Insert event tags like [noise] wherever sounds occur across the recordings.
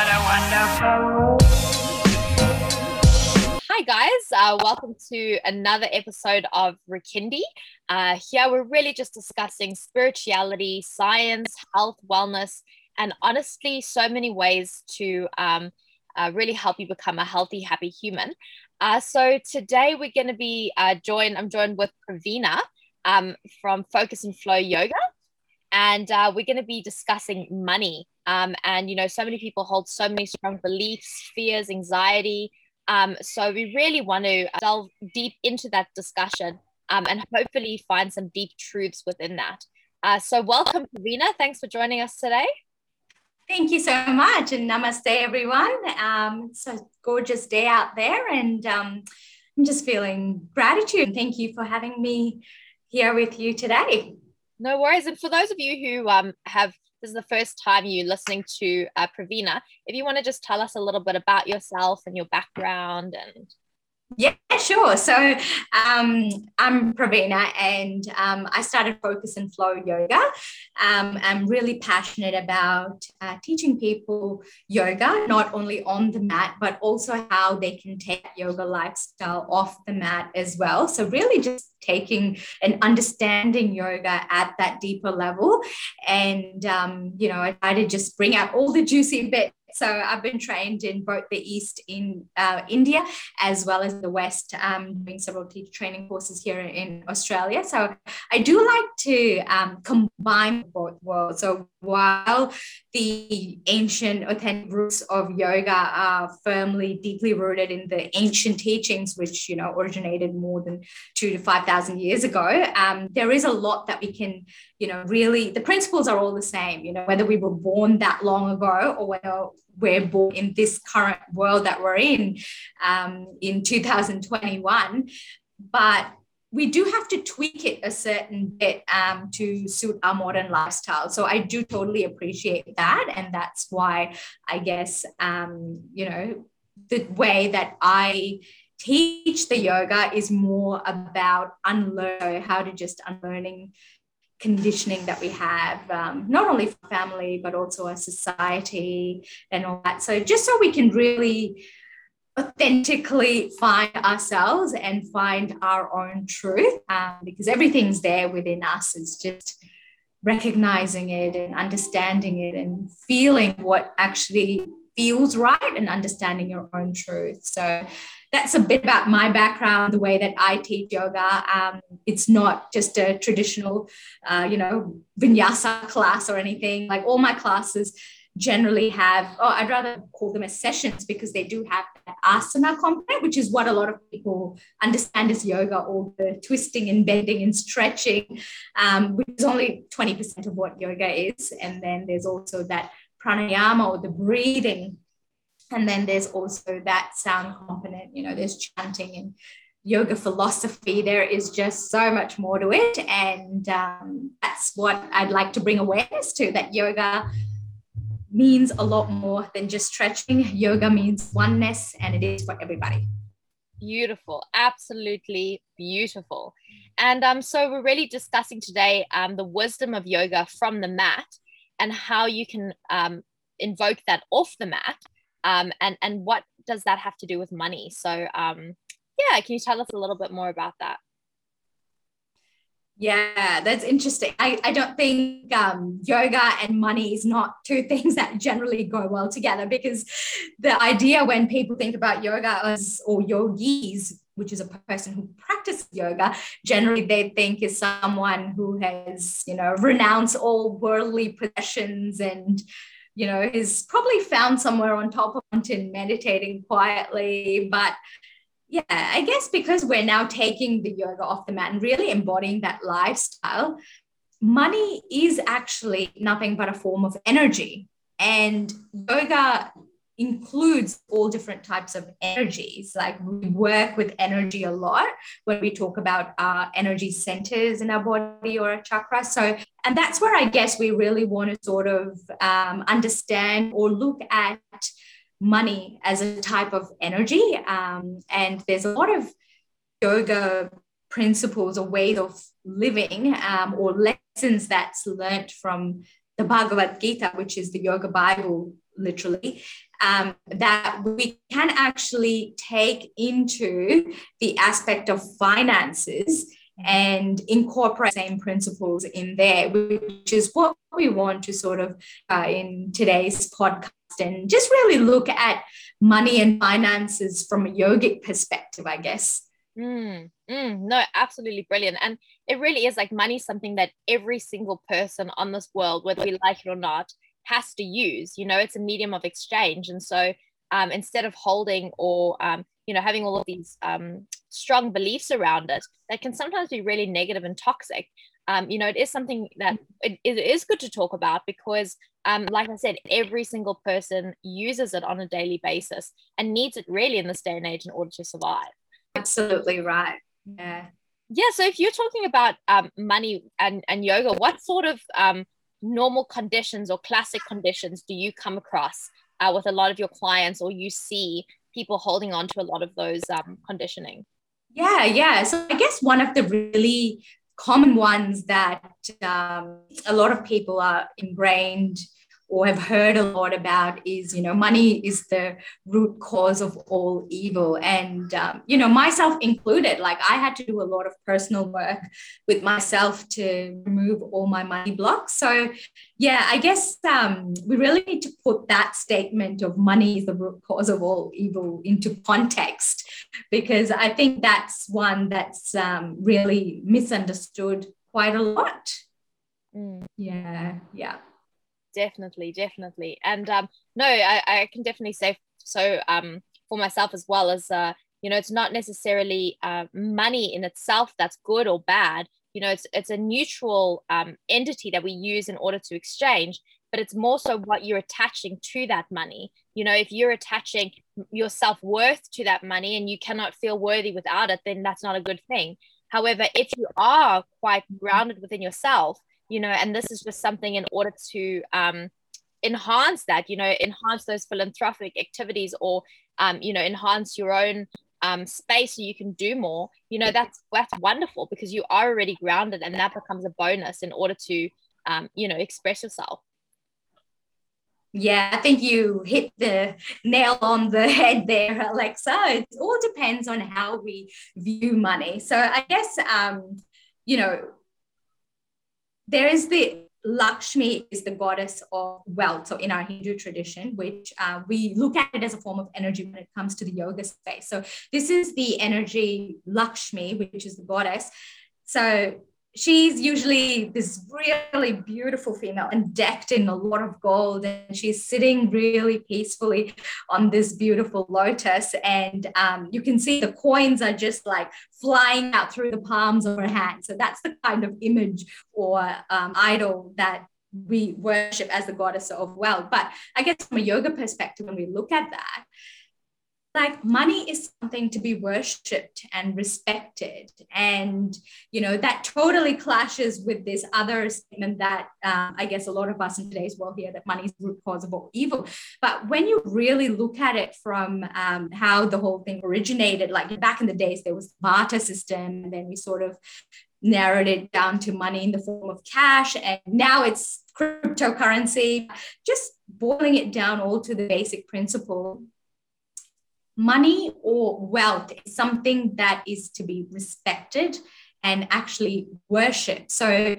What a wonderful Hi, guys. Uh, welcome to another episode of Rikindi. Uh, here, we're really just discussing spirituality, science, health, wellness, and honestly, so many ways to um, uh, really help you become a healthy, happy human. Uh, so, today we're going to be uh, joined, I'm joined with Pravina um, from Focus and Flow Yoga. And uh, we're going to be discussing money. Um, and, you know, so many people hold so many strong beliefs, fears, anxiety, um, so we really want to delve deep into that discussion um, and hopefully find some deep truths within that. Uh, so welcome, Pravina. Thanks for joining us today. Thank you so much, and namaste, everyone. Um, it's a gorgeous day out there, and um, I'm just feeling gratitude. Thank you for having me here with you today. No worries. And for those of you who um, have this is the first time you listening to uh, Pravina, if you want to just tell us a little bit about yourself and your background and yeah, sure. So um, I'm Pravina and um, I started Focus and Flow Yoga. Um, I'm really passionate about uh, teaching people yoga, not only on the mat, but also how they can take yoga lifestyle off the mat as well. So, really just taking and understanding yoga at that deeper level. And, um, you know, I try to just bring out all the juicy bits so I've been trained in both the East in uh, India as well as the West, um, doing several teacher training courses here in Australia. So I do like to um, combine both worlds. So while the ancient authentic roots of yoga are firmly deeply rooted in the ancient teachings, which you know originated more than two to five thousand years ago, um, there is a lot that we can you know really the principles are all the same. You know whether we were born that long ago or whether we're born in this current world that we're in um, in 2021, but we do have to tweak it a certain bit um, to suit our modern lifestyle. So I do totally appreciate that. And that's why I guess, um, you know, the way that I teach the yoga is more about unlearn how to just unlearning conditioning that we have, um, not only for family, but also our society and all that. So just so we can really authentically find ourselves and find our own truth um, because everything's there within us it's just recognizing it and understanding it and feeling what actually feels right and understanding your own truth so that's a bit about my background the way that i teach yoga um, it's not just a traditional uh, you know vinyasa class or anything like all my classes generally have, oh, I'd rather call them as sessions because they do have that asana component, which is what a lot of people understand as yoga, all the twisting and bending and stretching, um, which is only 20% of what yoga is. And then there's also that pranayama or the breathing. And then there's also that sound component, you know, there's chanting and yoga philosophy. There is just so much more to it. And um, that's what I'd like to bring awareness to that yoga means a lot more than just stretching. Yoga means oneness and it is for everybody. Beautiful, absolutely beautiful. And um, so we're really discussing today um, the wisdom of yoga from the mat and how you can um, invoke that off the mat. Um, and, and what does that have to do with money? So, um, yeah, can you tell us a little bit more about that? Yeah, that's interesting. I, I don't think um, yoga and money is not two [laughs] things that generally go well together because the idea when people think about yoga or yogis, which is a person who practices yoga, generally they think is someone who has, you know, renounced all worldly possessions and you know, is probably found somewhere on top of mountain meditating quietly. But yeah, I guess because we're now taking the yoga off the mat and really embodying that lifestyle, money is actually nothing but a form of energy. And yoga includes all different types of energies. Like we work with energy a lot when we talk about our energy centers in our body or our chakra. So, and that's where I guess we really want to sort of um, understand or look at money as a type of energy. Um, and there's a lot of yoga principles or ways of living um, or lessons that's learnt from the Bhagavad Gita, which is the yoga Bible, literally, um, that we can actually take into the aspect of finances and incorporate same principles in there, which is what we want to sort of uh, in today's podcast and just really look at money and finances from a yogic perspective, I guess. Mm, mm, no, absolutely brilliant. And it really is like money, something that every single person on this world, whether we like it or not, has to use. You know, it's a medium of exchange. And so um, instead of holding or, um, you know, having all of these um, strong beliefs around it that can sometimes be really negative and toxic, um, you know, it is something that it, it is good to talk about because, um, like I said, every single person uses it on a daily basis and needs it really in this day and age in order to survive. Absolutely right. Yeah. Yeah. So if you're talking about um, money and, and yoga, what sort of um, normal conditions or classic conditions do you come across uh, with a lot of your clients or you see people holding on to a lot of those um, conditioning? Yeah, yeah. So I guess one of the really common ones that um, a lot of people are ingrained or have heard a lot about is you know money is the root cause of all evil. And um, you know myself included like i had to do a lot of personal work with myself to remove all my money blocks. So yeah i guess um, we really need to put that statement of money is the root cause of all evil into context because i think that's one that's um, really misunderstood quite a lot. Mm. yeah yeah definitely definitely. And um no i, I can definitely say so um for myself as well as uh you know it's not necessarily uh, money in itself that's good or bad. You know it's it's a neutral um, entity that we use in order to exchange but it's more so what you're attaching to that money. You know if you're attaching your self-worth to that money and you cannot feel worthy without it then that's not a good thing. However if you are quite grounded within yourself you know and this is just something in order to um, enhance that you know enhance those philanthropic activities or um, you know enhance your own um, space so you can do more you know that's that's wonderful because you are already grounded and that becomes a bonus in order to um, you know express yourself yeah, I think you hit the nail on the head there, Alexa. It all depends on how we view money. So I guess, um, you know, there is the Lakshmi is the goddess of wealth. So in our Hindu tradition, which uh, we look at it as a form of energy when it comes to the yoga space. So this is the energy Lakshmi, which is the goddess. So she's usually this really beautiful female and decked in a lot of gold and she's sitting really peacefully on this beautiful lotus. And um, you can see the coins are just like flying out through the palms of her hand so that's the kind of image or um, idol that we worship as the goddess of wealth. But i guess from a yoga perspective when we look at that like money is something to be worshipped and respected. And you know that totally clashes with this other statement that um, i guess a lot of us in today's world hear that money is the root cause of all evil. But when you really look at it from um, how the whole thing originated like back in the days there was the barter system and then we sort of narrowed it down to money in the form of cash and now it's cryptocurrency. Just boiling it down all to the basic principle money or wealth is something that is to be respected and actually worshipped. So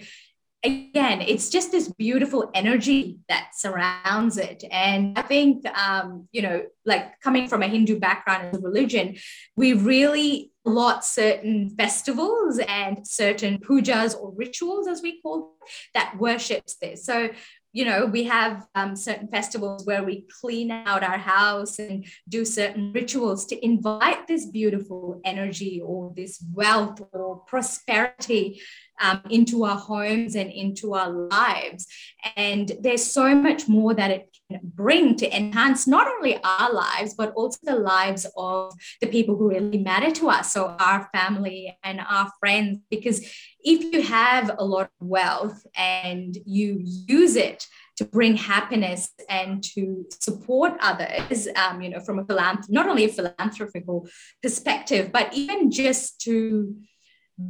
again, it's just this beautiful energy that surrounds it. And I think, um, you know, like coming from a Hindu background as a religion, we really lot certain festivals and certain pujas or rituals, as we call them, that worships this. So you know, we have um, certain festivals where we clean out our house and do certain rituals to invite this beautiful energy or this wealth or prosperity um, into our homes and into our lives. And there's so much more that it can bring to enhance not only our lives, but also the lives of the people who really matter to us. So, our family and our friends. Because if you have a lot of wealth and you use it, to bring happiness and to support others, um, you know, from a philanthrop- not only a philanthropical perspective, but even just to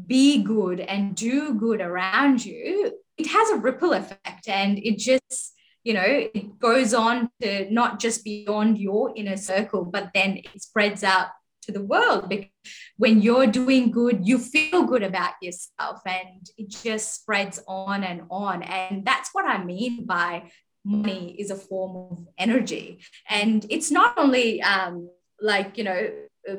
be good and do good around you, it has a ripple effect and it just you know it goes on to not just beyond your inner circle but then it spreads out to the world because when you're doing good you feel good about yourself and it just spreads on and on. And that's what i mean by money is a form of energy. And it's not only um, like you know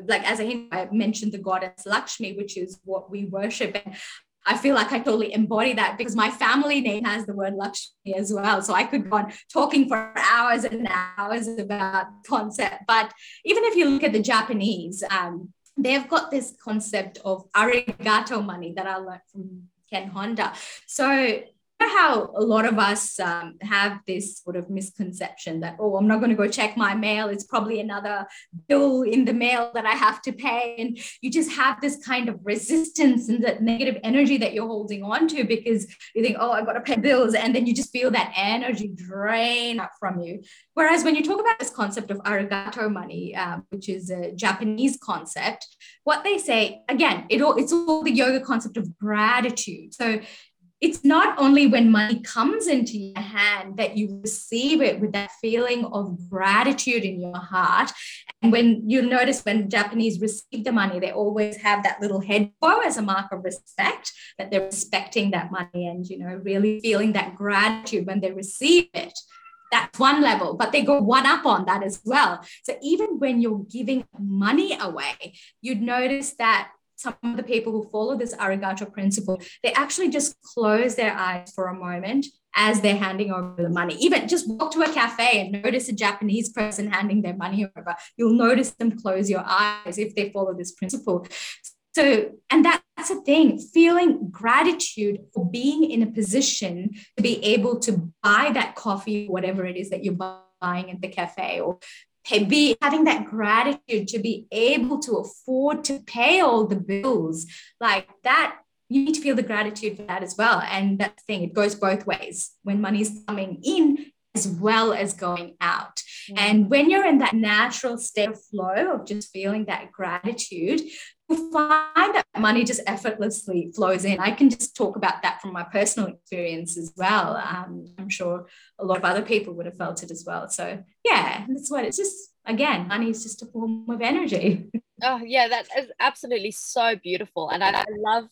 like as I mentioned the goddess Lakshmi, which is what we worship. And I feel like I totally embody that because my family name has the word Lakshmi as well. So I could go on talking for hours and hours about concept. But even if you look at the Japanese, um, they've got this concept of arigato money that I learned from Ken Honda. So how a lot of us um, have this sort of misconception that oh i'm not going to go check my mail. It's probably another bill in the mail that i have to pay. And you just have this kind of resistance and that negative energy that you're holding on to because you think oh i've got to pay bills and then you just feel that energy drain up from you. Whereas when you talk about this concept of arigato money um, which is a japanese concept what they say again it all it's all the yoga concept of gratitude. So it's not only when money comes into your hand that you receive it with that feeling of gratitude in your heart. And when you notice when Japanese receive the money, they always have that little head bow as a mark of respect, that they're respecting that money and, you know, really feeling that gratitude when they receive it. That's one level, but they go one up on that as well. So even when you're giving money away, you'd notice that some of the people who follow this arigato principle, they actually just close their eyes for a moment as they're handing over the money. Even just walk to a cafe and notice a Japanese person handing their money over. You'll notice them close your eyes if they follow this principle. So, and that's a thing, feeling gratitude for being in a position to be able to buy that coffee, whatever it is that you're buying at the cafe, or be having that gratitude to be able to afford to pay all the bills like that you need to feel the gratitude for that as well and that thing it goes both ways when money's coming in as well as going out mm-hmm. and when you're in that natural state of flow of just feeling that gratitude find that money just effortlessly flows in. I can just talk about that from my personal experience as well. Um, I'm sure a lot of other people would have felt it as well. So yeah, that's what it's just again, money is just a form of energy. Oh yeah, that is absolutely so beautiful, and I, I love.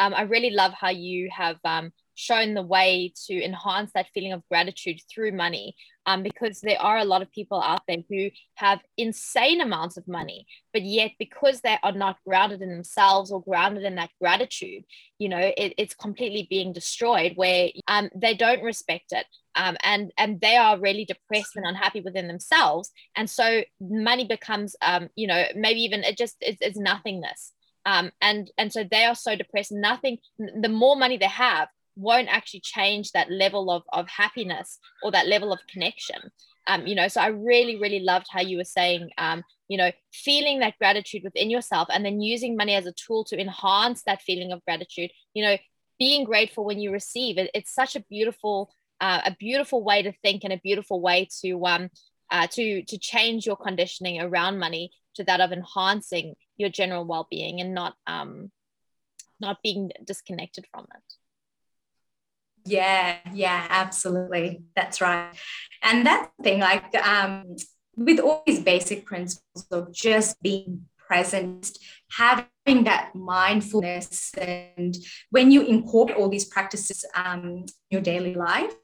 Um, I really love how you have um, shown the way to enhance that feeling of gratitude through money um, because there are a lot of people out there who have insane amounts of money but yet because they are not grounded in themselves or grounded in that gratitude you know it, it's completely being destroyed where um, they don't respect it um, and and they are really depressed and unhappy within themselves. And so money becomes um, you know maybe even it just it's nothingness. Um, and and so they are so depressed. Nothing the more money they have won't actually change that level of, of happiness or that level of connection. Um, you know, so I really, really loved how you were saying, um, you know, feeling that gratitude within yourself and then using money as a tool to enhance that feeling of gratitude, you know, being grateful when you receive it. It's such a beautiful, uh, a beautiful way to think and a beautiful way to, um, uh, to, to change your conditioning around money to that of enhancing your general well-being and not, um, not being disconnected from it. Yeah, yeah, absolutely. That's right. And that thing, like um, with all these basic principles of just being present, having that mindfulness, and when you incorporate all these practices um, in your daily life,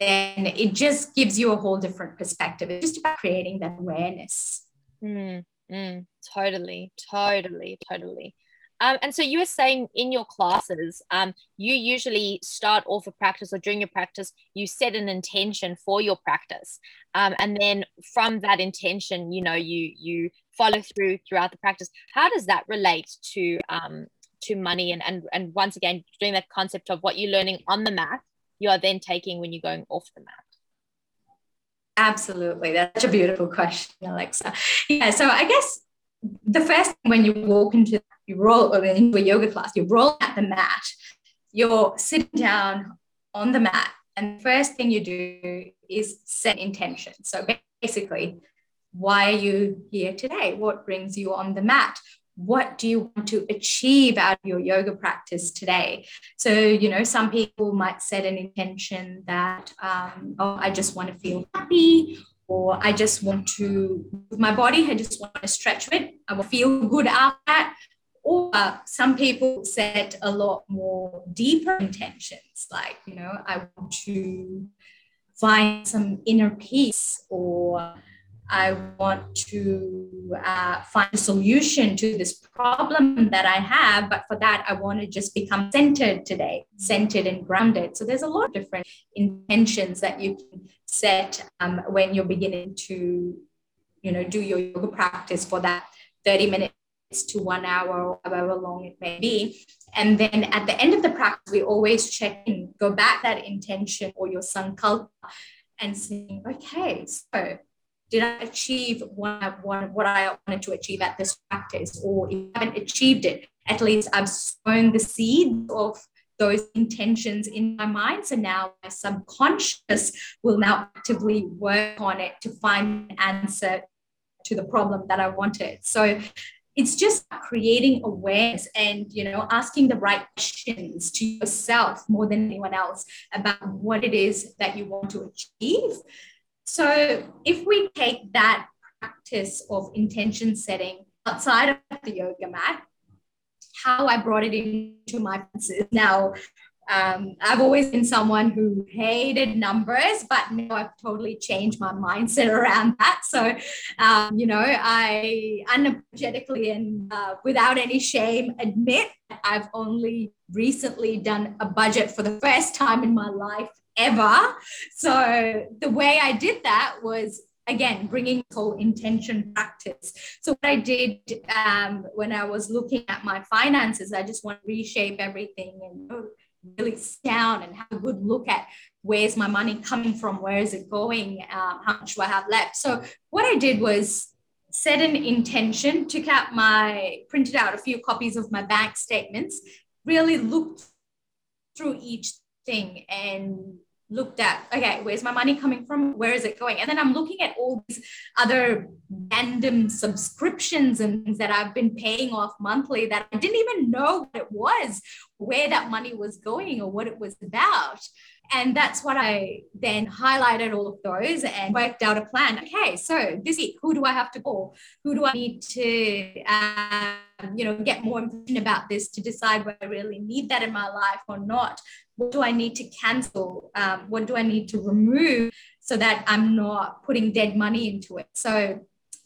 then it just gives you a whole different perspective. It's just about creating that awareness. Mm, mm, totally, totally, totally. Um, and so you were saying in your classes, um, you usually start off a practice or during your practice, you set an intention for your practice. Um, and then from that intention, you know, you you follow through throughout the practice. How does that relate to um, to money and, and and once again doing that concept of what you're learning on the mat, you are then taking when you're going off the mat? Absolutely. That's a beautiful question, Alexa. Yeah. So I guess the first when you walk into you roll into a yoga class, you roll at the mat, you're sitting down on the mat, and the first thing you do is set intention. So basically, why are you here today? What brings you on the mat? what do you want to achieve out of your yoga practice today? So, you know, some people might set an intention that, um, oh, I just want to feel happy, or I just want to, with my body, I just want to stretch it. I will feel good after that. Or some people set a lot more deeper intentions, like, you know, I want to find some inner peace or I want to uh, find a solution to this problem that I have. But for that, I want to just become centered today, centered and grounded. So there's a lot of different intentions that you can set um, when you're beginning to, you know, do your yoga practice for that 30 minutes to one hour or however long it may be. And then at the end of the practice, we always check in, go back that intention or your sankalpa and say, okay, so did I achieve what I, what I wanted to achieve at this practice? Or if I haven't achieved it, at least I've sown the seeds of those intentions in my mind. So now my subconscious will now actively work on it to find an answer to the problem that I wanted. So it's just creating awareness and you know asking the right questions to yourself more than anyone else about what it is that you want to achieve so if we take that practice of intention setting outside of the yoga mat, how I brought it into my practice now. Um, I've always been someone who hated numbers, but now I've totally changed my mindset around that. So, um, you know, I unapologetically and uh, without any shame admit I've only recently done a budget for the first time in my life ever. So the way I did that was again bringing whole intention practice so what i did um, when i was looking at my finances i just want to reshape everything and really down and have a good look at where's my money coming from where is it going uh, how much do i have left? So what i did was set an intention took out my printed out a few copies of my bank statements really looked through each thing and looked at okay where's my money coming from where is it going and then i'm looking at all these other random subscriptions and things that i've been paying off monthly that i didn't even know what it was where that money was going or what it was about and that's what I then highlighted all of those and worked out a plan. Okay, so this week, who do I have to call? Who do I need to, um, you know, get more information about this to decide whether I really need that in my life or not? What do I need to cancel? Um, what do I need to remove so that I'm not putting dead money into it? So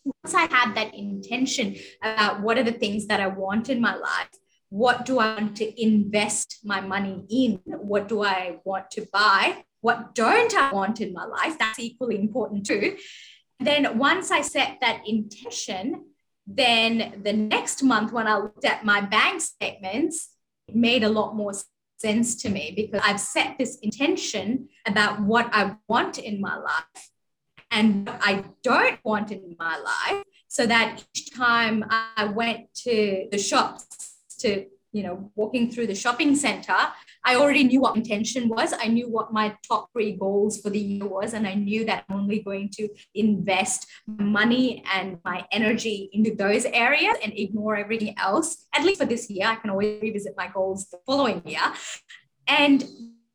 once I had that intention about what are the things that I want in my life, what do I want to invest my money in? What do I want to buy? What don't I want in my life? That's equally important too. Then once I set that intention, then the next month when I looked at my bank statements, it made a lot more sense to me because I've set this intention about what I want in my life and what I don't want in my life so that each time I went to the shops to you know walking through the shopping center i already knew what intention was. I knew what my top three goals for the year was and i knew that i'm only going to invest money and my energy into those areas and ignore everything else. At least for this year i can always revisit my goals the following year. And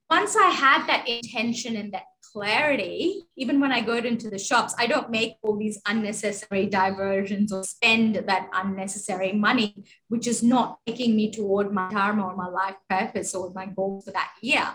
once i had that intention and that clarity, even when I go into the shops, I don't make all these unnecessary diversions or spend that unnecessary money, which is not taking me toward my dharma or my life purpose or my goals for that year.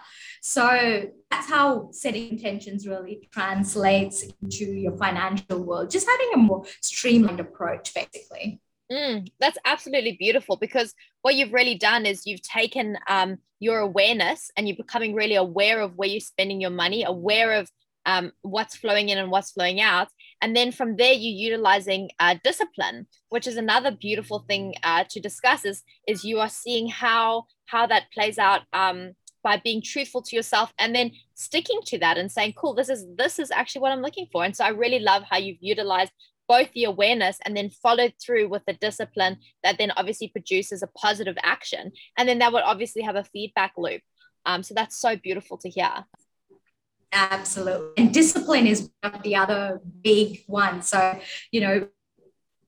So that's how setting intentions really translates into your financial world, just having a more streamlined approach, basically. Mm, that's absolutely beautiful because what you've really done is you've taken um, your awareness and you're becoming really aware of where you're spending your money, aware of um, what's flowing in and what's flowing out. And then from there, you're utilizing uh, discipline, which is another beautiful thing uh, to discuss is, is you are seeing how, how that plays out um, by being truthful to yourself and then sticking to that and saying, cool, this is, this is actually what I'm looking for. And so I really love how you've utilized both the awareness and then followed through with the discipline that then obviously produces a positive action. And then that would obviously have a feedback loop. Um, so that's so beautiful to hear. Absolutely. And discipline is one of the other big ones. So, you know,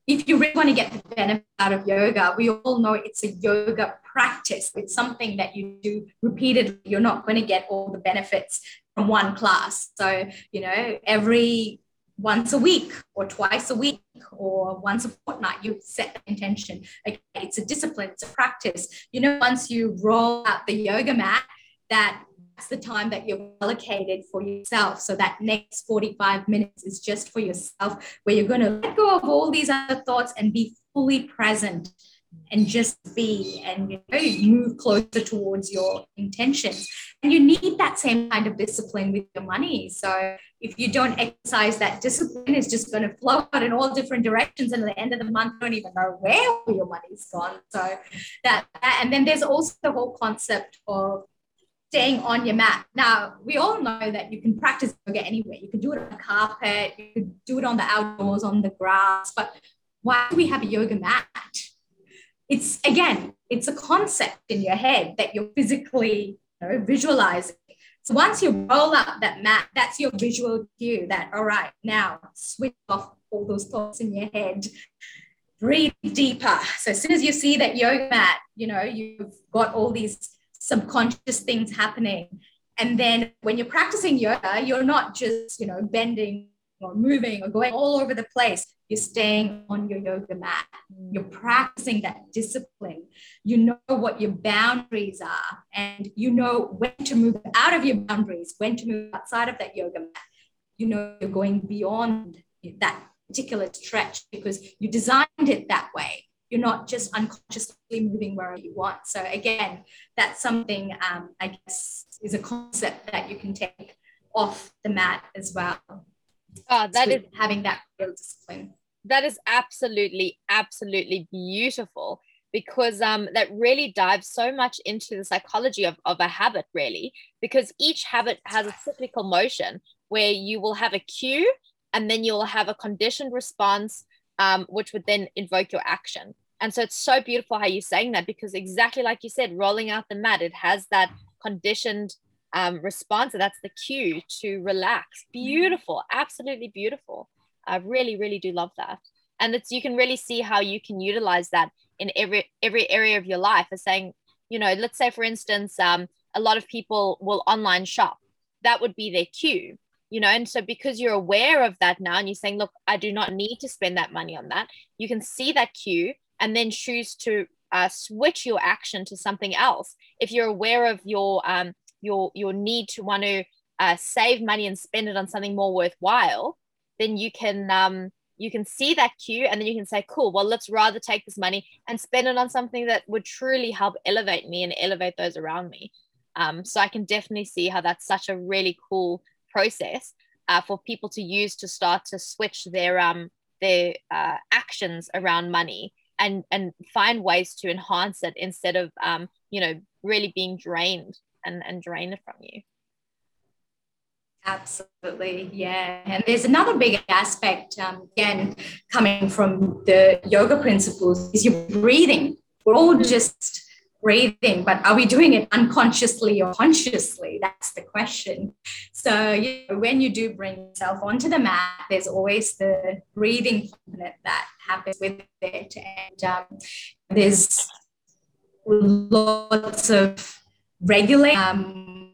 if you really want to get the benefit out of yoga, we all know it's a yoga practice. It's something that you do repeatedly. You're not going to get all the benefits from one class. So, you know, every once a week or twice a week or once a fortnight, you set the intention. Okay, it's a discipline, it's a practice. You know, once you roll out the yoga mat, that that's the time that you're allocated for yourself. So that next 45 minutes is just for yourself, where you're going to let go of all these other thoughts and be fully present and just be and you know, move closer towards your intentions. And you need that same kind of discipline with your money. So if you don't exercise that discipline, it's just going to flow out in all different directions. And at the end of the month, you don't even know where your money's gone. So that, and then there's also the whole concept of staying on your mat. Now, we all know that you can practice yoga anywhere. You can do it on the carpet, you can do it on the outdoors, on the grass, but why do we have a yoga mat? It's again, it's a concept in your head that you're physically you know, visualizing. So once you roll up that mat, that's your visual cue that, all right, now switch off all those thoughts in your head. Breathe deeper. So as soon as you see that yoga mat, you know, you've got all these subconscious things happening. And then when you're practicing yoga, you're not just, you know, bending or moving or going all over the place. You're staying on your yoga mat. You're practicing that discipline. You know what your boundaries are, and you know when to move out of your boundaries, when to move outside of that yoga mat. You know you're going beyond that particular stretch because you designed it that way you're not just unconsciously moving wherever you want. So again, that's something um, I guess is a concept that you can take off the mat as well. Oh, that is having that real discipline. That is absolutely, absolutely beautiful because um, that really dives so much into the psychology of, of a habit, really, because each habit has a cyclical motion where you will have a cue and then you'll have a conditioned response um, which would then invoke your action. And so it's so beautiful how you're saying that because exactly like you said, rolling out the mat, it has that conditioned um, response. That's the cue to relax. Beautiful, absolutely beautiful. I really, really do love that. And it's you can really see how you can utilize that in every every area of your life. As saying, you know, let's say for instance, um, a lot of people will online shop. That would be their cue you know and so because you're aware of that now and you're saying look i do not need to spend that money on that you can see that cue and then choose to uh, switch your action to something else if you're aware of your um, your your need to want to uh, save money and spend it on something more worthwhile then you can um, you can see that cue and then you can say cool well let's rather take this money and spend it on something that would truly help elevate me and elevate those around me. Um, so i can definitely see how that's such a really cool process uh, for people to use to start to switch their um their uh, actions around money and and find ways to enhance it instead of um you know really being drained and and drain it from you absolutely yeah and there's another big aspect um, again coming from the yoga principles is your breathing we're all just breathing, but are we doing it unconsciously or consciously? That's the question. So you know, when you do bring yourself onto the mat, there's always the breathing component that happens with it. And um, there's lots of regulate um,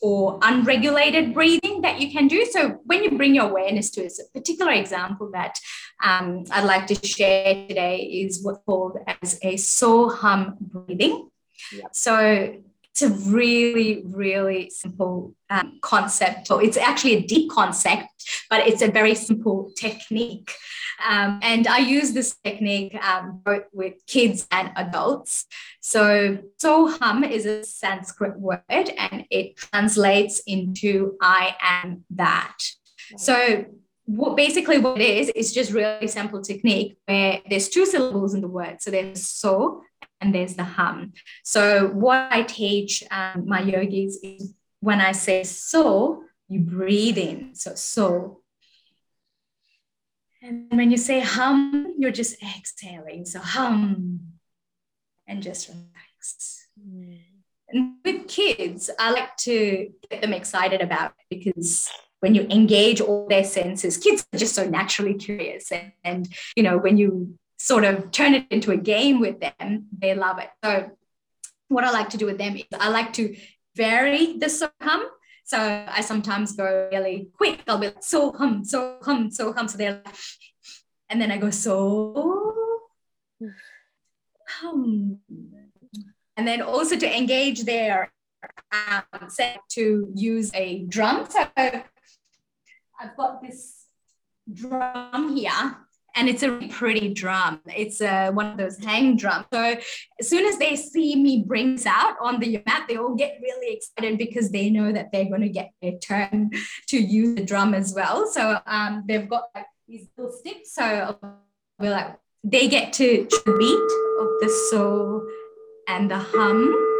or unregulated breathing that you can do. So when you bring your awareness to it, a particular example that um, I'd like to share today is what's called as a so hum breathing. Yep. So it's a really, really simple um, concept. So it's actually a deep concept, but it's a very simple technique. Um, and I use this technique um, both with kids and adults. So, so hum is a Sanskrit word and it translates into I am that. So, what basically what it is is just really simple technique where there's two syllables in the word. So there's so and there's the hum. So what I teach um, my yogis is when I say so, you breathe in. So so. And when you say hum, you're just exhaling. So hum and just relax. Mm. And with kids, I like to get them excited about it because when you engage all their senses kids are just so naturally curious and, and you know when you sort of turn it into a game with them. They love it. So what i like to do with them is i like to vary the so hum so i sometimes go really quick. I'll be like so hum so hum so hum so they're like and then i go so hum and then also to engage their um, set to use a drum. So I've got this drum here and it's a pretty drum. It's a, one of those hang drums. So as soon as they see me bring this out on the mat, they all get really excited because they know that they're going to get their turn to use the drum as well. So um, they've got like these little sticks. So we're like, they get to the beat of the soul and the hum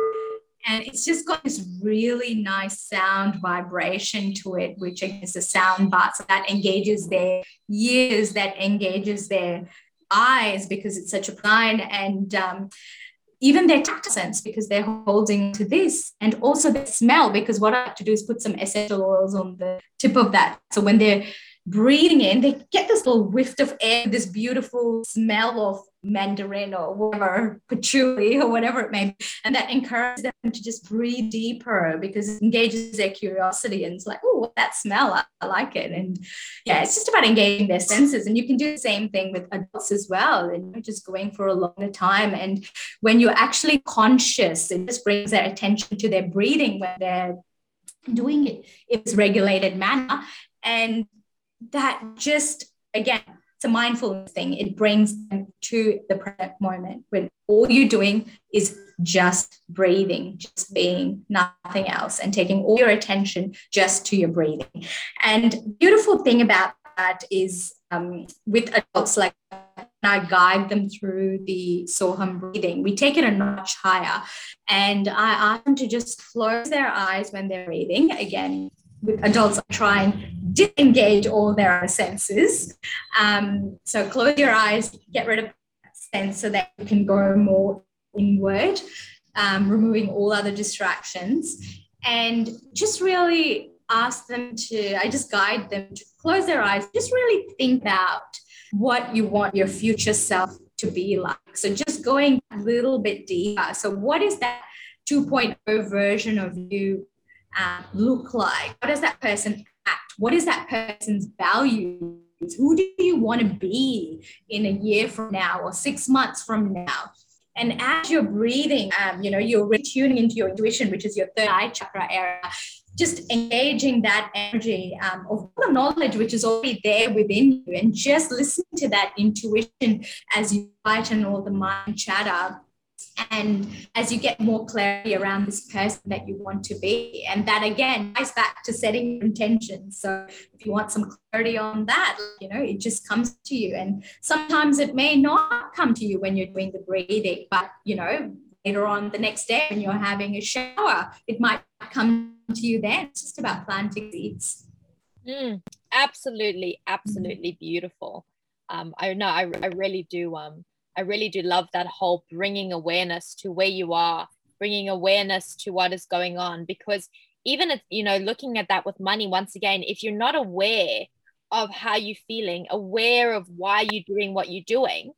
and it's just got this really nice sound vibration to it, which is a sound bar so that engages their ears, that engages their eyes because it's such a fine and um, even their tactile sense because they're holding to this and also the smell because what I have to do is put some essential oils on the tip of that. So when they're breathing in, they get this little whiff of air, this beautiful smell of mandarin or whatever, patchouli or whatever it may be. And that encourages them to just breathe deeper because it engages their curiosity and it's like, oh, that smell, I, I, like it. And yeah, it's just about engaging their senses. And you can do the same thing with adults as well. And you're just going for a longer time. And when you're actually conscious, it just brings their attention to their breathing when they're doing it in this regulated manner. And that just again it's a mindfulness thing it brings them to the present moment when all you're doing is just breathing just being nothing else and taking all your attention just to your breathing and beautiful thing about that is um, with adults like I guide them through the Soham breathing. We take it a notch higher, and I ask them to just close their eyes when they're breathing. Again, with adults, I try and disengage all their senses. Um, so close your eyes, get rid of that sense so that you can go more inward, um, removing all other distractions, and just really ask them to, I just guide them to close their eyes, just really think about what you want your future self to be like. So just going a little bit deeper. So, what is that 2.0 version of you uh, look like? What does that person? What is that person's values? Who do you want to be in a year from now or six months from now? And as you're breathing, um, you know, you're retuning into your intuition, which is your third eye chakra area, just engaging that energy um, of the knowledge which is already there within you, and just listen to that intuition as you quieten all the mind chatter and as you get more clarity around this person that you want to be. And that again ties back to setting intentions. So if you want some clarity on that you know it just comes to you. And sometimes it may not come to you when you're doing the breathing but you know later on the next day when you're having a shower it might come to you then. It's just about planting seeds. Mm, absolutely absolutely beautiful. Um, i know I, I really do um I really do love that whole bringing awareness to where you are, bringing awareness to what is going on. Because even if, you know, looking at that with money, once again, if you're not aware of how you're feeling, aware of why you're doing what you're doing,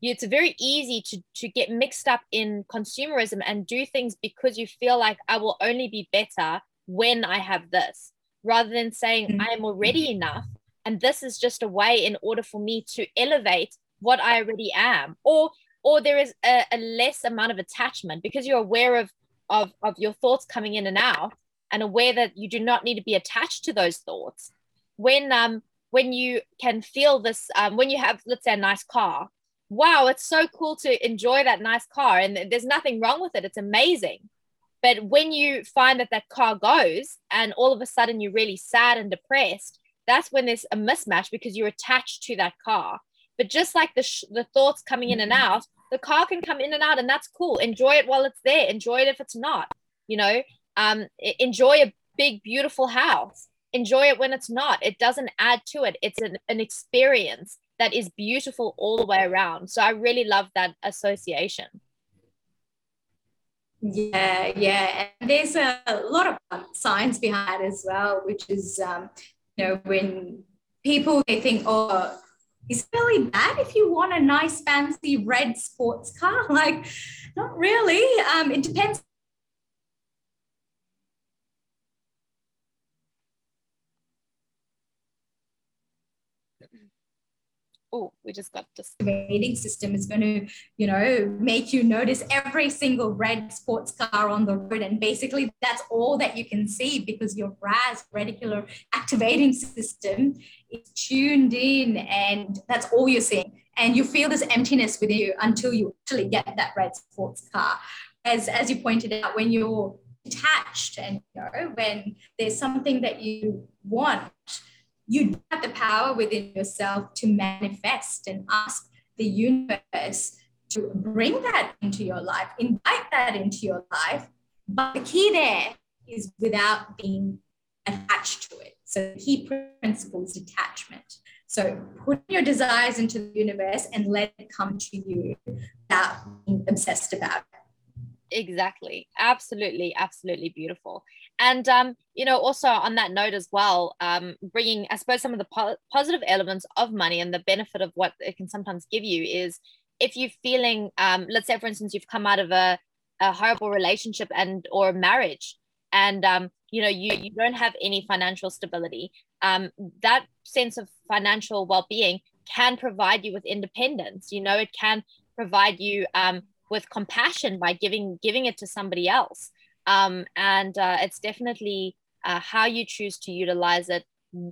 it's very easy to, to get mixed up in consumerism and do things because you feel like I will only be better when I have this, rather than saying mm-hmm. I am already enough. And this is just a way in order for me to elevate what I already am, or or there is a, a less amount of attachment because you're aware of of of your thoughts coming in and out, and aware that you do not need to be attached to those thoughts. When um when you can feel this, um, when you have let's say a nice car, wow, it's so cool to enjoy that nice car, and there's nothing wrong with it. It's amazing. But when you find that that car goes, and all of a sudden you're really sad and depressed, that's when there's a mismatch because you're attached to that car but just like the sh- the thoughts coming in and out, the car can come in and out, and that's cool. Enjoy it while it's there. Enjoy it if it's not. You know, um, enjoy a big beautiful house. Enjoy it when it's not. It doesn't add to it. It's an, an experience that is beautiful all the way around. So I really love that association. Yeah, yeah. And there's a lot of science behind as well, which is um, you know, when people they think, oh, it's really bad if you want a nice fancy red sports car. [laughs] Like, not really. Um, it depends oh, we just got this. rating system is going to, you know, make you notice every single red sports car on the road. And basically, that's all that you can see because your RAS, reticular activating system, is tuned in, and that's all you're seeing. And you feel this emptiness within you until you actually get that red sports car. As, as you pointed out, when you're detached and you know when there's something that you want you have the power within yourself to manifest and ask the universe to bring that into your life, invite that into your life. But the key there is without being attached to it. So the key principle is detachment. So put your desires into the universe and let it come to you without being obsessed about it. Exactly. Absolutely. Absolutely beautiful. And, um, you know, also on that note as well, um, bringing, I suppose, some of the po- positive elements of money and the benefit of what it can sometimes give you is if you're feeling, um, let's say, for instance, you've come out of a, a horrible relationship and or marriage and um, you know you you don't have any financial stability um, that sense of financial well-being can provide you with independence. You know it can provide you um, with compassion by giving giving it to somebody else um, and uh, it's definitely uh, how you choose to utilize it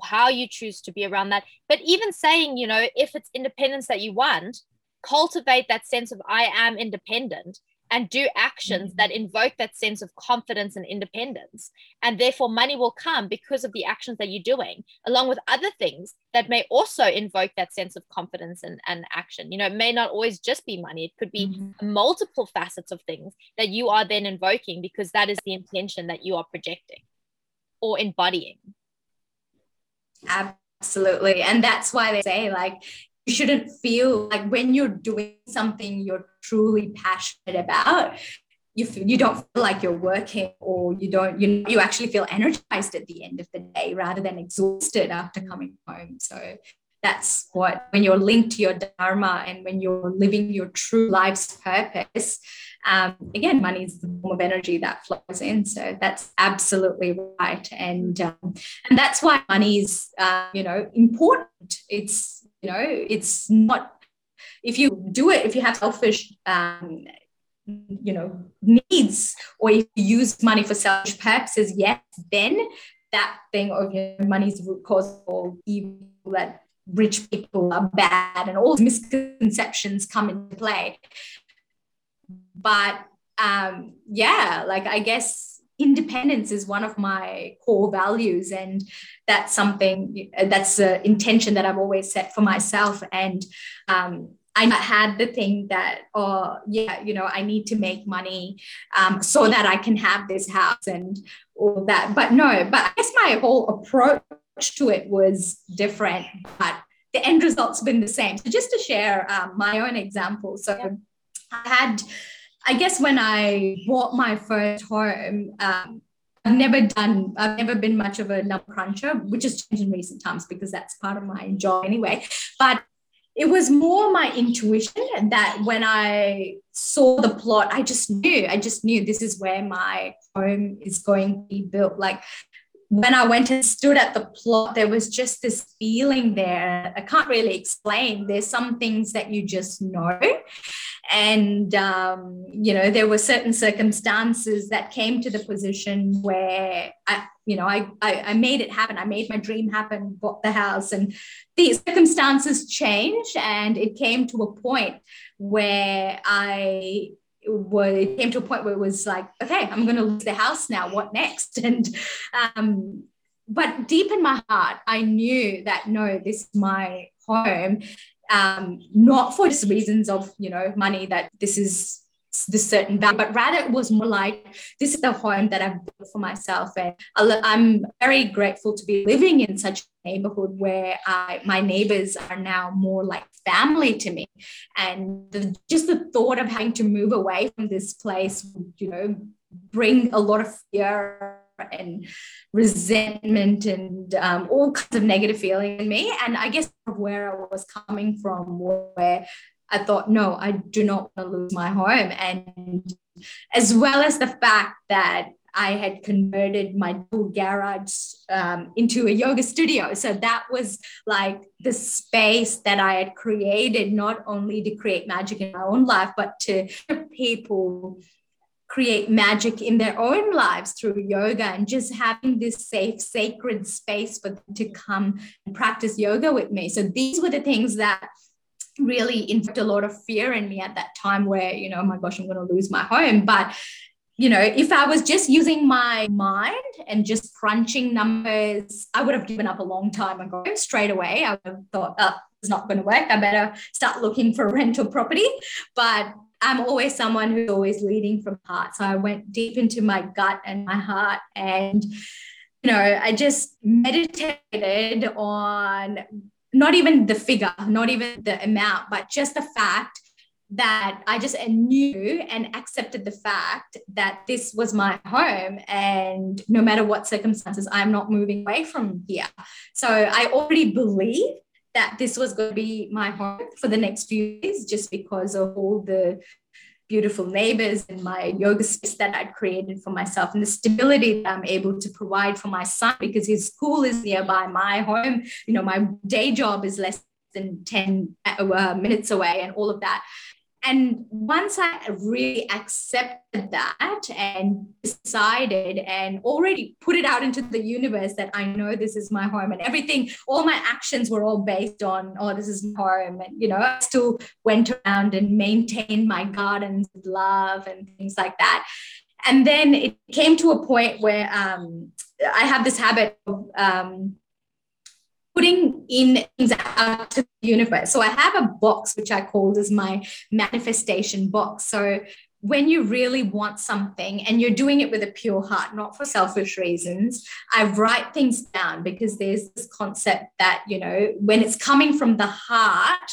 how you choose to be around that. But even saying you know if it's independence that you want cultivate that sense of i am independent and do actions mm-hmm. that invoke that sense of confidence and independence. And therefore, money will come because of the actions that you're doing, along with other things that may also invoke that sense of confidence and, and action. You know, it may not always just be money, it could be mm-hmm. multiple facets of things that you are then invoking because that is the intention that you are projecting or embodying. Absolutely. And that's why they say, like, you shouldn't feel like when you're doing something you're truly passionate about you feel, you don't feel like you're working or you don't you you actually feel energized at the end of the day rather than exhausted after coming home. So that's what when you're linked to your dharma and when you're living your true life's purpose um, again money is the form of energy that flows in. So that's absolutely right. And um, and that's why money is uh, you know important. It's you know it's not if you do it if you have selfish um, you know needs or if you use money for selfish purposes yes then that thing of you know, money's root cause all evil that rich people are bad and all misconceptions come into play. But um yeah like i guess independence is one of my core values and that's something that's an intention that i've always set for myself and um, I had the thing that, oh, yeah, you know, I need to make money um, so that I can have this house and all that. But no, but I guess my whole approach to it was different, but the end result's been the same. So just to share um, my own example. So yeah. I had I guess when I bought my first home, um, I've never done, I've never been much of a number cruncher, which has changed in recent times because that's part of my job anyway. But it was more my intuition that when I saw the plot, I just knew, I just knew this is where my home is going to be built. Like when I went and stood at the plot, there was just this feeling there. I can't really explain. There's some things that you just know. And, um, you know, there were certain circumstances that came to the position where I, you know, I, I, I made it happen. I made my dream happen, bought the house, and these circumstances changed. And it came to a point where I it came to a point where it was like, okay, I'm going to lose the house now. What next? [laughs] And um, but deep in my heart, I knew that no, this is my home. Um, not for just reasons of you know money that this is this certain value, but rather it was more like this is the home that I've built for myself. And I'm very grateful to be living in such a neighborhood where I, my neighbors are now more like family to me. And the, just the thought of having to move away from this place, you know, bring a lot of fear and resentment and um, all kinds of negative feeling in me. And I guess where I was coming from, where I thought, no, I do not want to lose my home. And as well as the fact that I had converted my garage um, into a yoga studio. So that was like the space that I had created, not only to create magic in my own life, but to people create magic in their own lives through yoga and just having this safe, sacred space for them to come and practice yoga with me. So these were the things that really invoked a lot of fear in me at that time where, you know, oh my gosh, I'm going to lose my home. But you know, if I was just using my mind and just crunching numbers, I would have given up a long time ago. Straight away, I would have thought, oh, it's not going to work. I better start looking for rental property. But I'm always someone who's always leading from heart. So I went deep into my gut and my heart and you know, I just meditated on not even the figure, not even the amount, but just the fact that I just knew and accepted the fact that this was my home. And no matter what circumstances, I'm not moving away from here. So I already believed that this was going to be my home for the next few years just because of all the beautiful neighbors and my yoga space that I'd created for myself and the stability that I'm able to provide for my son because his school is nearby my home. You know, my day job is less than 10 uh, minutes away and all of that. And once I really accepted that and decided and already put it out into the universe that I know this is my home and everything, all my actions were all based on, oh, this is my home. And, you know, I still went around and maintained my gardens with love and things like that. And then it came to a point where um, I have this habit of, um, putting in things out to the universe. So I have a box which I called as my manifestation box. So when you really want something and you're doing it with a pure heart, not for selfish reasons, I write things down because there's this concept that, you know, when it's coming from the heart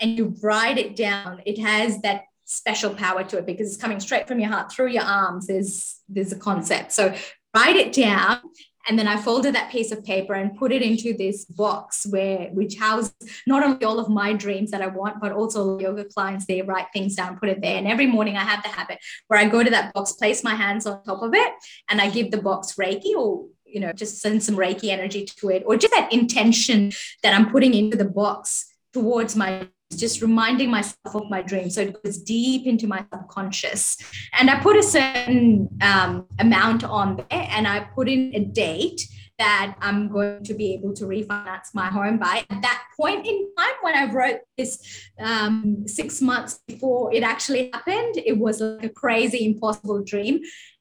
and you write it down, it has that special power to it because it's coming straight from your heart through your arms. There's there's a concept. So write it down and then I folded that piece of paper and put it into this box where which houses not only all of my dreams that I want, but also yoga clients. They write things down, put it there. And every morning I have the habit where I go to that box, place my hands on top of it, and I give the box Reiki or you know, just send some Reiki energy to it, or just that intention that I'm putting into the box towards my just reminding myself of my dream. So it goes deep into my subconscious. And I put a certain um, amount on there and I put in a date that I'm going to be able to refinance my home by. At that point in time, when I wrote this um, six months before it actually happened, it was like a crazy, impossible dream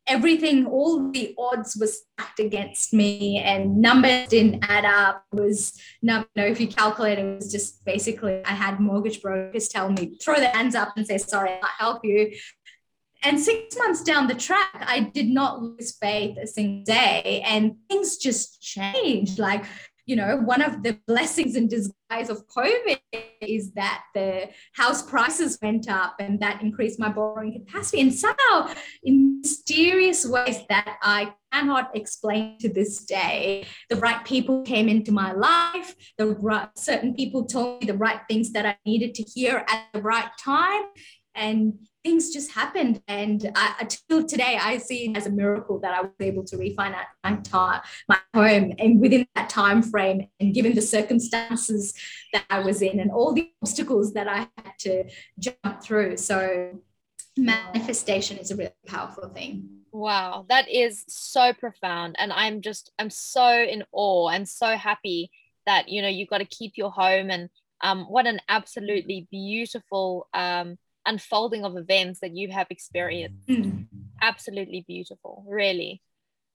everything, all the odds were stacked against me and numbers didn't add up. It was, you know, if you calculate, it was just basically I had mortgage brokers tell me, throw their hands up and say, sorry, I can't help you. And six months down the track, I did not lose faith a single day. And things just changed. Like you know, one of the [laughs] blessings in disguise of COVID is that the house prices went up and that increased my borrowing capacity. And somehow, in mysterious ways that I cannot explain to this day, the right people came into my life. The right, certain people told me the right things that I needed to hear at the right time. And things just happened. And I, until today, I see it as a miracle that I was able to refinance my, my home and within that time frame and given the circumstances that I was in and all the obstacles that I had to jump through. So manifestation is a really powerful thing. Wow, that is so profound. And I'm just, I'm so in awe and so happy that, you know, you've got to keep your home and um, what an absolutely beautiful um, unfolding of events that you have experienced. Mm. Absolutely beautiful, really.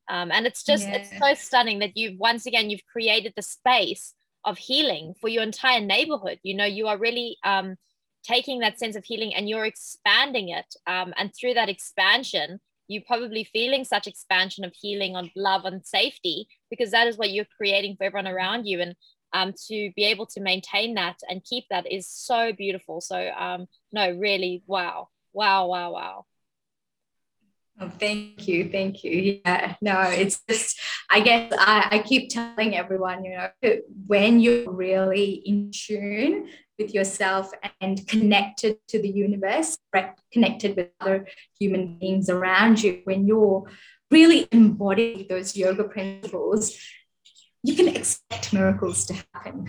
Um, and it's just yeah. it's so stunning that you've once again you've created the space of healing for your entire neighborhood. You know, you are really um, taking that sense of healing and you're expanding it. Um, and through that expansion, you're probably feeling such expansion of healing on love and safety because that is what you're creating for everyone around you. And um, to be able to maintain that and keep that is so beautiful. So um, no, really, wow, wow, wow, wow. Oh, thank you. Thank you. Yeah, no, it's just, I guess I, I keep telling everyone, you know, when you're really in tune with yourself and connected to the universe, connected with other human beings around you, when you're really embodying those yoga principles, you can expect miracles to happen.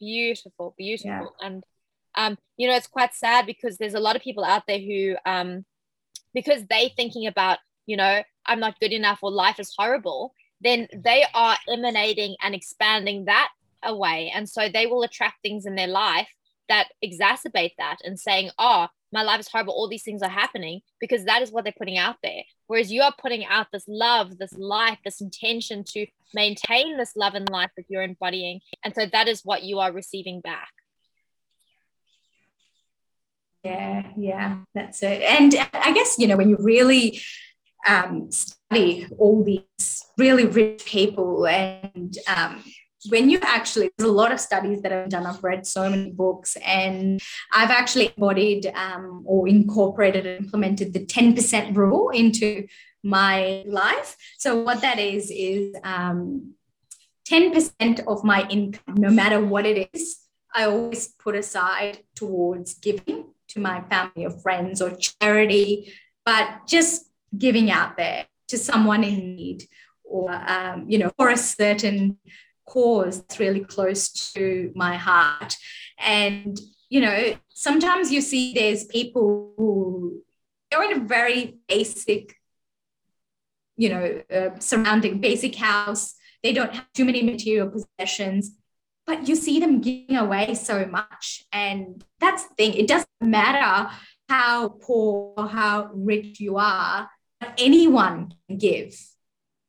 Beautiful, beautiful. Yeah. And, um, you know, it's quite sad because there's a lot of people out there who, um, because they thinking about, you know, I'm not good enough or life is horrible, then they are emanating and expanding that away. And so they will attract things in their life that exacerbate that and saying, oh, my life is horrible, all these things are happening because that is what they're putting out there. Whereas you are putting out this love, this life, this intention to maintain this love and life that you're embodying. And so that is what you are receiving back. Yeah, yeah, that's it. And I guess, you know, when you really um, study all these really rich people and um, when you actually there's a lot of studies that i've done. I've read so many books and i've actually embodied um, or incorporated and implemented the 10% rule into my life. So what that is is um, 10% of my income no matter what it is i always put aside towards giving to my family or friends or charity but just giving out there to someone in need or um, you know for a certain cause that's really close to my heart. And, you know, sometimes you see there's people who are in a very basic, you know, uh, surrounding basic house. They don't have too many material possessions, but you see them giving away so much. And that's the thing. It doesn't matter how poor or how rich you are, anyone can give.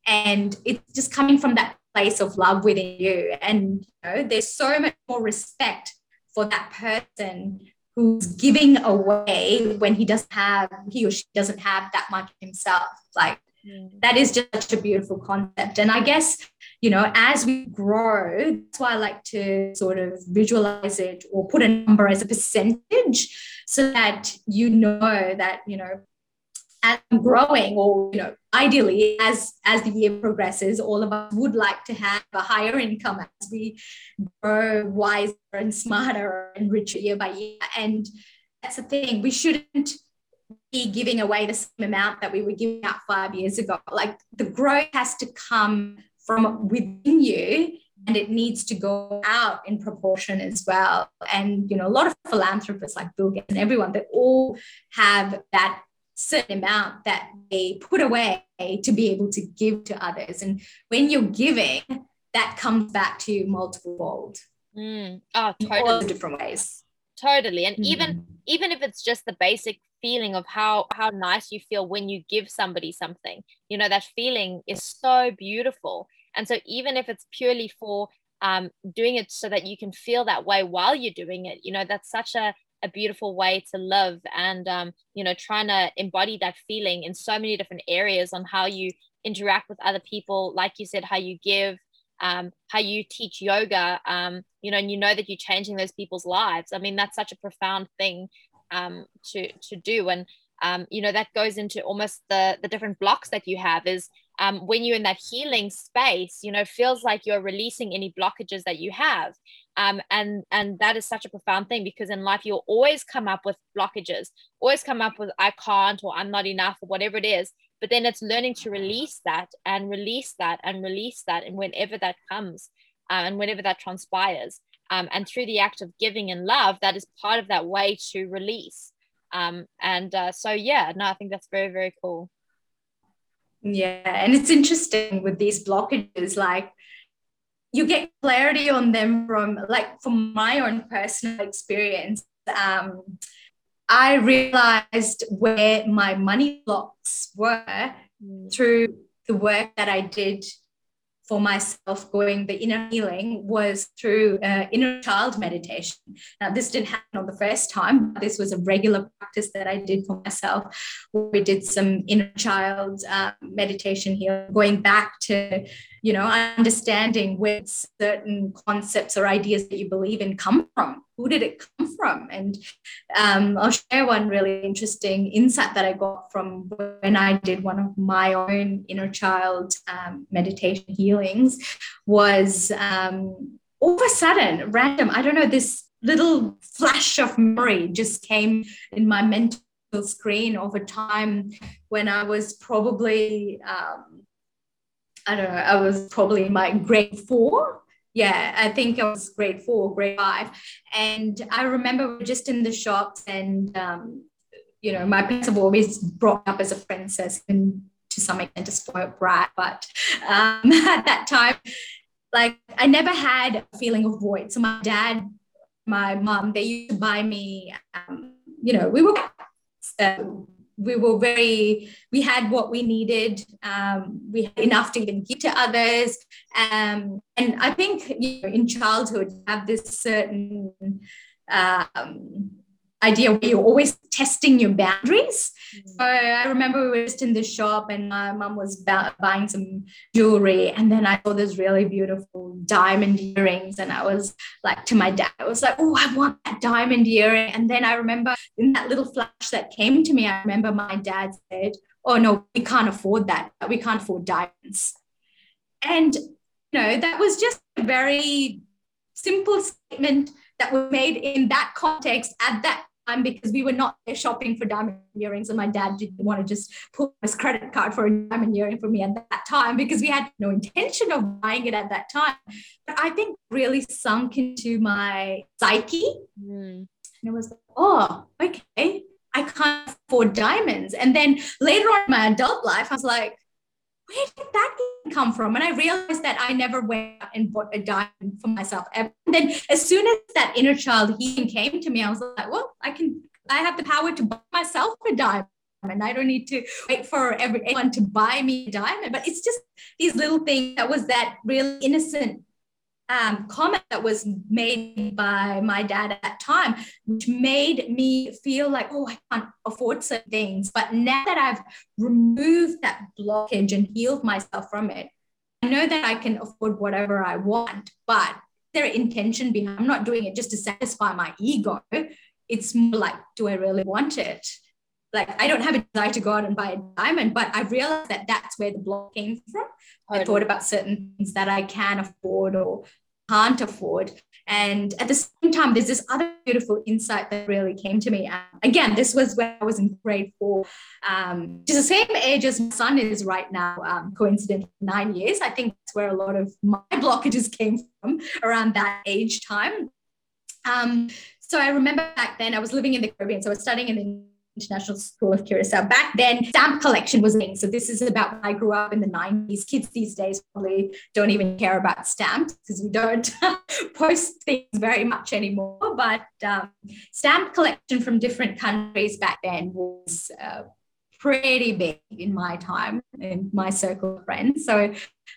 And it's just coming from that place of love within you. And you know, there's so much more respect for that person who's giving away when he doesn't have, he or she doesn't have that much himself. Like mm. that is just such a beautiful concept. And I guess, you know, as we grow, that's why I like to sort of visualize it or put a number as a percentage so that you know that, you know, growing or you know ideally as as the year progresses all of us would like to have a higher income as we grow wiser and smarter and richer year by year and that's the thing we shouldn't be giving away the same amount that we were giving out five years ago like the growth has to come from within you and it needs to go out in proportion as well. And you know, a lot of philanthropists like Bill Gates and everyone, they all have that certain amount that they put away to be able to give to others. And when you're giving, that comes back to you multiple fold. Mm. Oh, totally. all different ways. Totally. And mm. even even if it's just the basic feeling of how how nice you feel when you give somebody something, you know, that feeling is so beautiful. And so even if it's purely for um, doing it so that you can feel that way while you're doing it, you know, that's such a a beautiful way to live and um, you know trying to embody that feeling in so many different areas on how you interact with other people like you said how you give um, how you teach yoga um, you know and you know that you're changing those people's lives. I mean that's such a profound thing um, to to do. And um, you know that goes into almost the the different blocks that you have is um, when you're in that healing space you know feels like you're releasing any blockages that you have. Um, and and that is such a profound thing because in life you'll always come up with blockages always come up with i can't or i'm not enough or whatever it is. But then it's learning to release that and release that and release that and whenever that comes uh, and whenever that transpires. Um, and through the act of giving and love that is part of that way to release. Um, and uh, so yeah no i think that's very very cool yeah and it's interesting with these blockages like you get clarity on them from like from my own personal experience um, i realized where my money blocks were mm. through the work that i did for myself going the inner healing was through uh, inner child meditation. Now, this didn't happen on the first time. but This was a regular practice that I did for myself. We did some inner child uh, meditation here, going back to, you know, understanding where certain concepts or ideas that you believe in come from who did it come from? And um, I'll share one really interesting insight that I got from when I did one of my own inner child um, meditation healings was um, all of a sudden, random, I don't know, this little flash of memory just came in my mental screen over time when I was probably, um, I don't know, I was probably in my grade four yeah, I think I was grade four, grade five. And I remember just in the shops and, um, you know, my parents have always brought up as a princess and to some extent a spoiled brat. But um, [laughs] at that time, like I never had a feeling of void. So my dad, my mom, they used to buy me, um, you know, we were uh, we were very we had what we needed um, we had enough to give to others. Um, and i think you know, in childhood you have this certain um, idea where you're always testing your boundaries. Mm-hmm. So I remember we were just in the shop and my mom was buying some jewelry. And then I saw this really beautiful diamond earrings. And I was like to my dad, I was like, oh, I want that diamond earring. And then I remember in that little flash that came to me, I remember my dad said, oh, no, we can't afford that. We can't afford diamonds. And, you know, that was just a very simple statement that were made in that context at that time because we were not there shopping for diamond earrings and my dad didn't want to just pull his credit card for a diamond earring for me at that time because we had no intention of buying it at that time. But i think really sunk into my psyche. Mm. and it was like oh okay i can't afford diamonds. And then later on in my adult life i was like where did that come from? And I realized that I never went out and bought a diamond for myself. And then as soon as that inner child healing came to me, I was like, well, I can, I have the power to buy myself a diamond. And I don't need to wait for everyone to buy me a diamond. But it's just these little things that was that really innocent um, comment that was made by my dad at that time, which made me feel like, oh, I can't afford certain things. But now that I've removed that blockage and healed myself from it, I know that I can afford whatever I want. But there intention behind I'm not doing it just to satisfy my ego. It's more like, do I really want it? Like, I don't have a desire to go out and buy a diamond, but I realized that that's where the block came from. I thought about certain things that I can afford or can't afford. And at the same time, there's this other beautiful insight that really came to me. Um, again, this was when I was in grade four, um, which is the same age as my son is right now, um, coincidentally, nine years. I think that's where a lot of my [laughs] blockages came from around that age time. Um, so I remember back then I was living in the Caribbean. So I was studying in the International School of Curacao. Back then, stamp collection was thing. So this is about when I grew up in the 90s. Kids these days probably don't even care about stamps because we don't [laughs] post things very much anymore. But um, stamp collection from different countries back then was uh, pretty big in my time in my circle of friends. So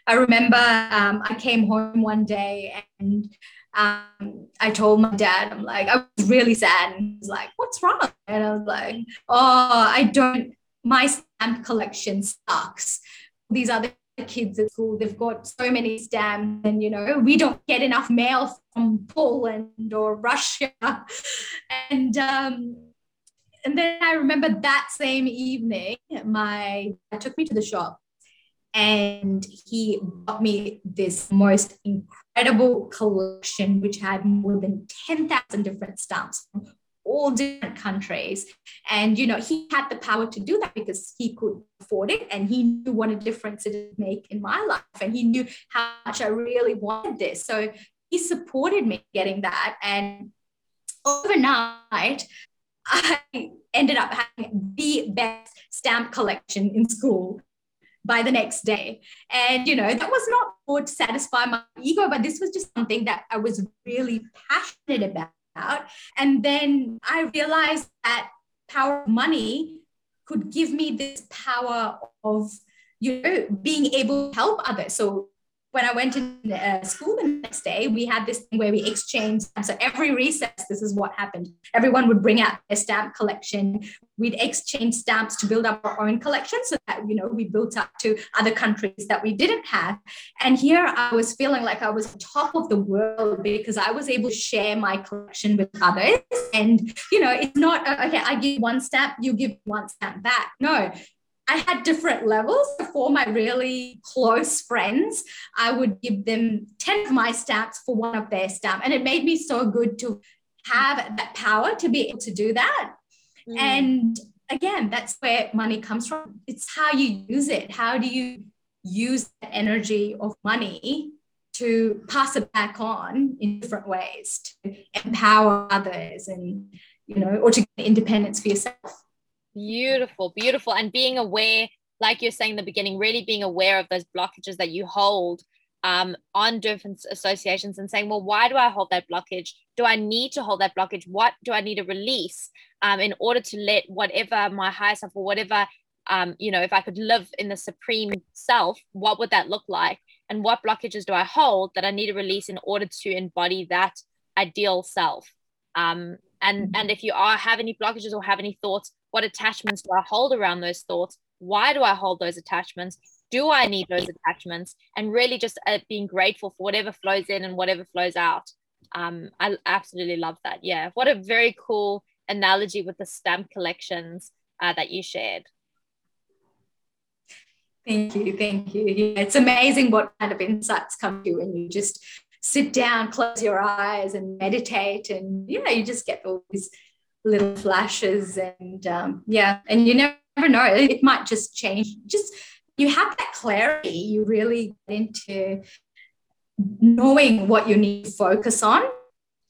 I remember um, I came home one day and um, I told my dad, I'm like, I was really sad. And he's like, what's wrong? And I was like, oh, I don't, my stamp collection sucks. These other kids at school, they've got so many stamps, and you know, we don't get enough mail from Poland or Russia. [laughs] And um, and then I remember that same evening, my dad took me to the shop and he bought me this most incredible collection which had more than 10,000 different stamps from all different countries. And you know he had the power to do that because he could afford it and he knew what a difference it would make in my life and he knew how much i really wanted this. So he supported me getting that and overnight i ended up having the best stamp collection in school by the next day. And, you know, that was not for to satisfy my ego, but this was just something that I was really passionate about. And then I realized that power of money could give me this power of, you know, being able to help others. So when I went to uh, school the next day, we had this thing where we exchanged. So every recess, this is what happened. Everyone would bring out their stamp collection. We'd exchange stamps to build up our own collection so that, you know, we built up to other countries that we didn't have. And here I was feeling like I was top of the world because I was able to share my collection with others. And, you know, it's not, uh, okay, I give one stamp, you give one stamp back. No, I had different levels. For my really close friends, I would give them 10 of my stamps for one of their stamps. And it made me so good to have that power to be able to do that. Mm. And again, that's where money comes from. It's how you use it. How do you use the energy of money to pass it back on in different ways to empower others and, you know, or to get independence for yourself? Beautiful, beautiful. And being aware, like you're saying in the beginning, really being aware of those blockages that you hold um, on different associations and saying, well, why do I hold that blockage? Do I need to hold that blockage? What do I need to release um, in order to let whatever my higher self or whatever, um, you know, if I could live in the supreme self, what would that look like? And what blockages do I hold that I need to release in order to embody that ideal self? Um, and mm-hmm. and if you are have any blockages or have any thoughts what attachments do I hold around those thoughts? Why do I hold those attachments? Do I need those attachments? And really just uh, being grateful for whatever flows in and whatever flows out. Um, I absolutely love that. Yeah. What a very cool analogy with the stamp collections uh, that you shared. Thank you. Thank you. Yeah, it's amazing what kind of insights come to you when you just sit down, close your eyes, and meditate. And yeah, you just get all these little flashes and um, yeah and you never know it might just change. Just you have that clarity you really get into knowing what you need to focus on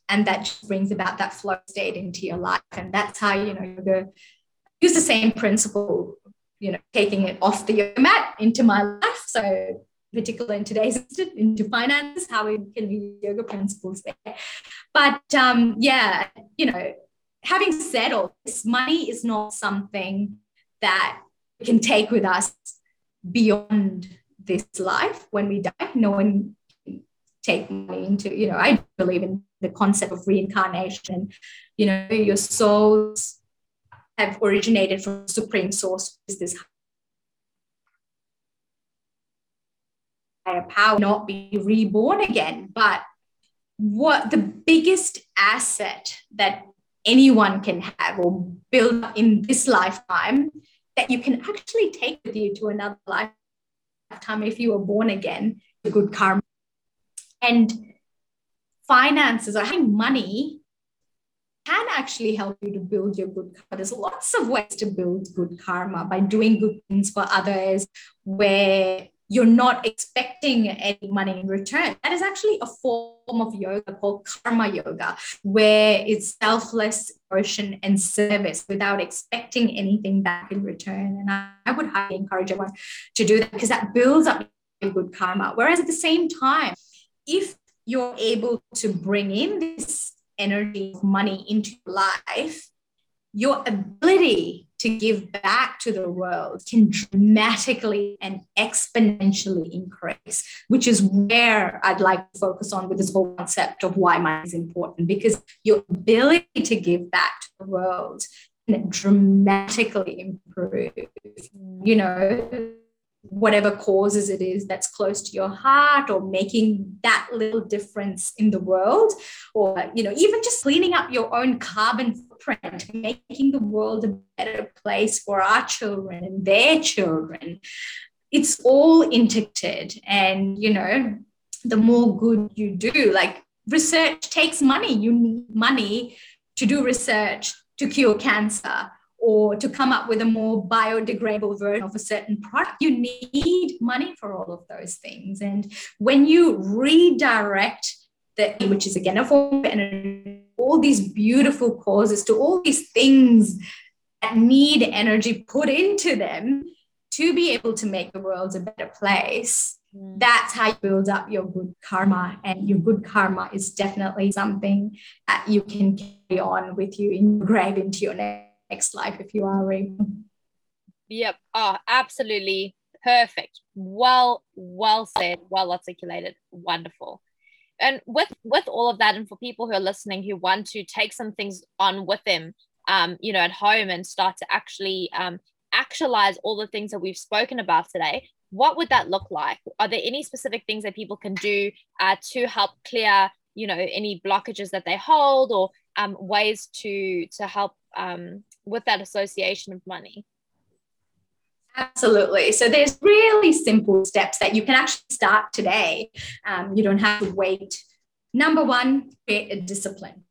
and that just brings about that flow state into your life and that's how you know you go use the same principle you know taking it off the yoga mat into my life. So particularly in today's [laughs] into finance how we can use yoga principles there. But um yeah you know having said all this, money is not something that we can take with us beyond this life when we die. No one can take money into, you know, I believe in the concept of reincarnation. You know, your souls have originated from supreme source, is this higher power, not be reborn again. But what the biggest asset that anyone can have or build in this lifetime that you can actually take with you to another lifetime if you were born again, the good karma. And finances or having money can actually help you to build your good karma. There's lots of ways to build good karma by doing good things for others, where you're not expecting any money in return. That is actually a form of yoga called karma yoga, where it's selfless devotion and service without expecting anything back in return. And I, I would highly encourage everyone to do that because that builds up good karma. Whereas at the same time, if you're able to bring in this energy of money into life, your ability to give back to the world can dramatically and exponentially increase, which is where I'd like to focus on with this whole concept of why money is important, because your ability to give back to the world can dramatically improve. You know, whatever causes it is that's close to your heart or making that little difference in the world or you know even just cleaning up your own carbon footprint making the world a better place for our children and their children it's all integrated and you know the more good you do like research takes money you need money to do research to cure cancer or to come up with a more biodegradable version of a certain product. You need money for all of those things. And when you redirect the, which is again a form of energy, all these beautiful causes to all these things that need energy put into them to be able to make the world a better place. Mm. That's how you build up your good karma. And your good karma is definitely something that you can carry on with you, engrave into your next next life if you are able. Yep. Oh, absolutely. Perfect. Well, well said, well articulated. Wonderful. And with with all of that, and for people who are listening who want to take some things on with them, um, you know, at home and start to actually um, actualize all the things that we've spoken about today, what would that look like? Are there any specific things that people can do uh, to help clear, you know, any blockages that they hold, or um, ways to to help um, with that association of money? Absolutely. So there's really simple steps that you can actually start today. Um, you don't have to wait. Number one, create a discipline.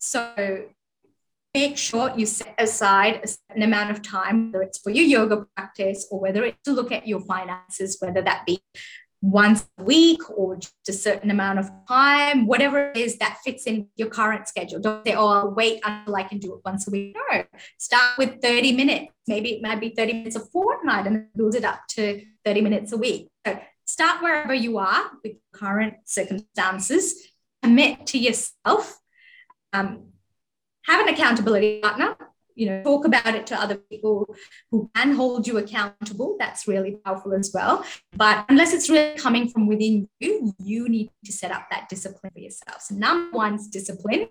So make sure you set aside a certain amount of time, whether it's for your yoga practice or whether it's to look at your finances, whether that be once a week or just a certain amount of time, whatever it is that fits in your current schedule. Don't say, oh, I'll wait until I can do it once a week. No, start with 30 minutes. Maybe it might be 30 minutes a fortnight and build it up to 30 minutes a week. So start wherever you are with current circumstances, commit to yourself, um, have an accountability partner you know talk about it to other people who can hold you accountable. That's really powerful as well. But unless it's really coming from within you you need to set up that discipline for yourself. So number one is discipline.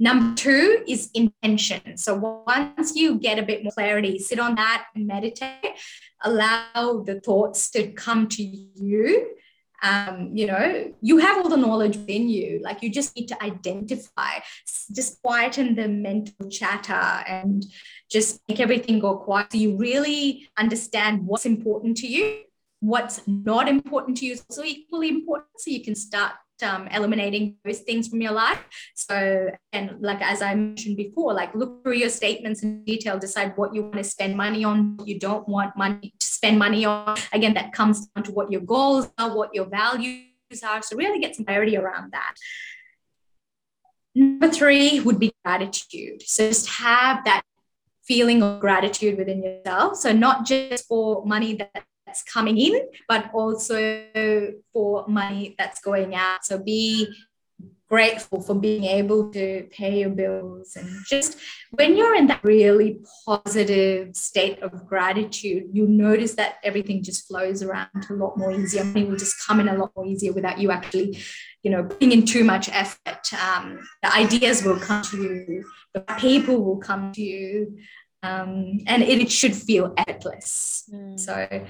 Number two is intention. So once you get a bit more clarity, sit on that and meditate, allow the thoughts to come to you um, you know, you have all the knowledge within you. Like you just need to identify, just quieten the mental chatter and just make everything go quiet. So you really understand what's important to you, what's not important to you also equally important. So you can start um, eliminating those things from your life. So, and like as I mentioned before, like look through your statements in detail, decide what you want to spend money on, what you don't want money to spend money on. Again, that comes down to what your goals are, what your values are. So, really get some clarity around that. Number three would be gratitude. So, just have that feeling of gratitude within yourself. So, not just for money that that's coming in, but also for money that's going out. So be grateful for being able to pay your bills. And just when you're in that really positive state of gratitude you'll notice that everything just flows around a lot more easier. Money will just come in a lot more easier without you actually you know putting in too much effort. Um, the ideas will come to you. The people will come to you. Um, and it, should feel effortless. Mm. so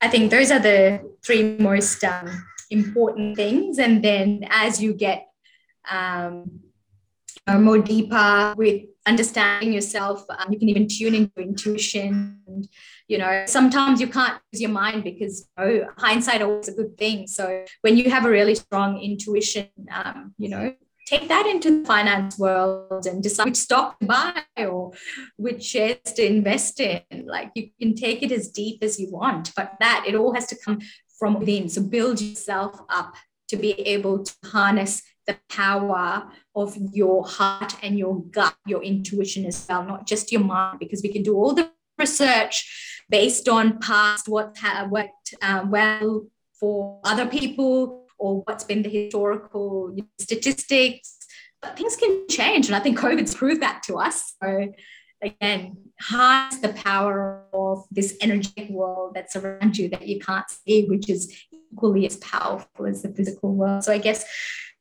I think those are the three most um, important things. And then as you get um, more deeper with understanding yourself, um, you can even tune into intuition. And, you know, sometimes you can't use your mind because you know, hindsight always a good thing. So when you have a really strong intuition, um, you know, take that into the finance world and decide which stock to buy or which shares to invest in. Like you can take it as deep as you want, but that it all has to come from within. So build yourself up to be able to harness the power of your heart and your gut, your intuition as well, not just your mind, because we can do all the research based on past what worked uh, well for other people or what's been the historical statistics. But things can change. And I think COVID's proved that to us. So again, harness the power of this energetic world that's around you that you can't see, which is equally as powerful as the physical world. So I guess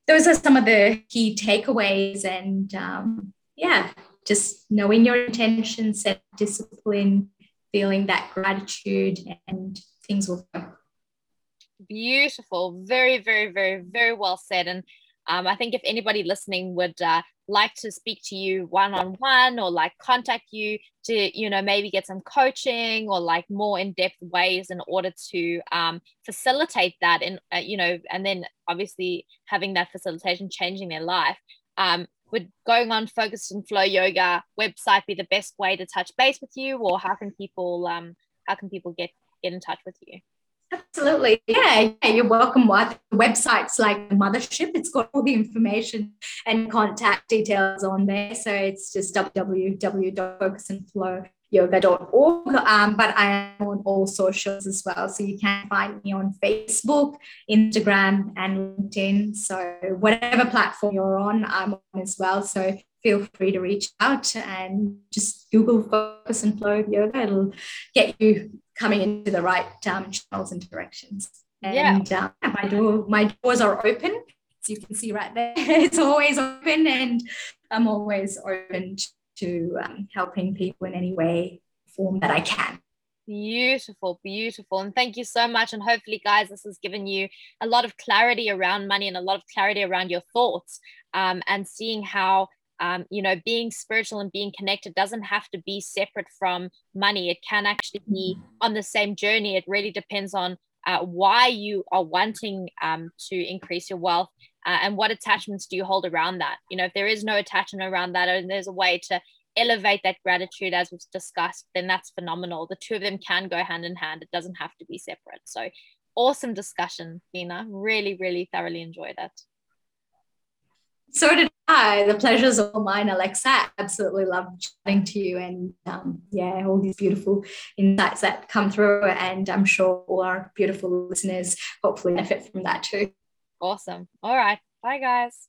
those are some of the key takeaways. And um, yeah, just knowing your intention, set discipline, feeling that gratitude, and things will go beautiful. Very very very very well said. And um, i think if anybody listening would uh, like to speak to you one-on-one or like contact you to you know maybe get some coaching or like more in-depth ways in order to um, facilitate that and uh, you know and then obviously having that facilitation changing their life um, would going on focus and flow yoga website be the best way to touch base with you? Or how can people um, how can people get get in touch with you Absolutely. Yeah, yeah, you're welcome. The website's like Mothership, it's got all the information and contact details on there. So it's just www.focusandflowyoga.org. Um, but I am on all socials as well. So you can find me on Facebook, Instagram, and LinkedIn. So whatever platform you're on, I'm on as well. So feel free to reach out and just Google focus and flow yoga. It'll get you coming into the right um, channels and directions. And yeah. uh, my door, my doors are open. As you can see right there, [laughs] it's always open, and I'm always open to um, helping people in any way, form that I can. Beautiful, beautiful. And thank you so much. And hopefully, guys, this has given you a lot of clarity around money and a lot of clarity around your thoughts um, and seeing how, um, you know, being spiritual and being connected doesn't have to be separate from money. It can actually be on the same journey. It really depends on uh, why you are wanting um, to increase your wealth uh, and what attachments do you hold around that. You know, if there is no attachment around that, and there's a way to elevate that gratitude as we've discussed, then that's phenomenal. The two of them can go hand in hand. It doesn't have to be separate. So awesome discussion, Veena. Really, really thoroughly enjoyed it. So did I. The pleasure's all mine, Alexa. I absolutely love chatting to you and um, yeah, all these beautiful insights that come through. And I'm sure all our beautiful listeners hopefully benefit from that too. Awesome. All right. Bye, guys.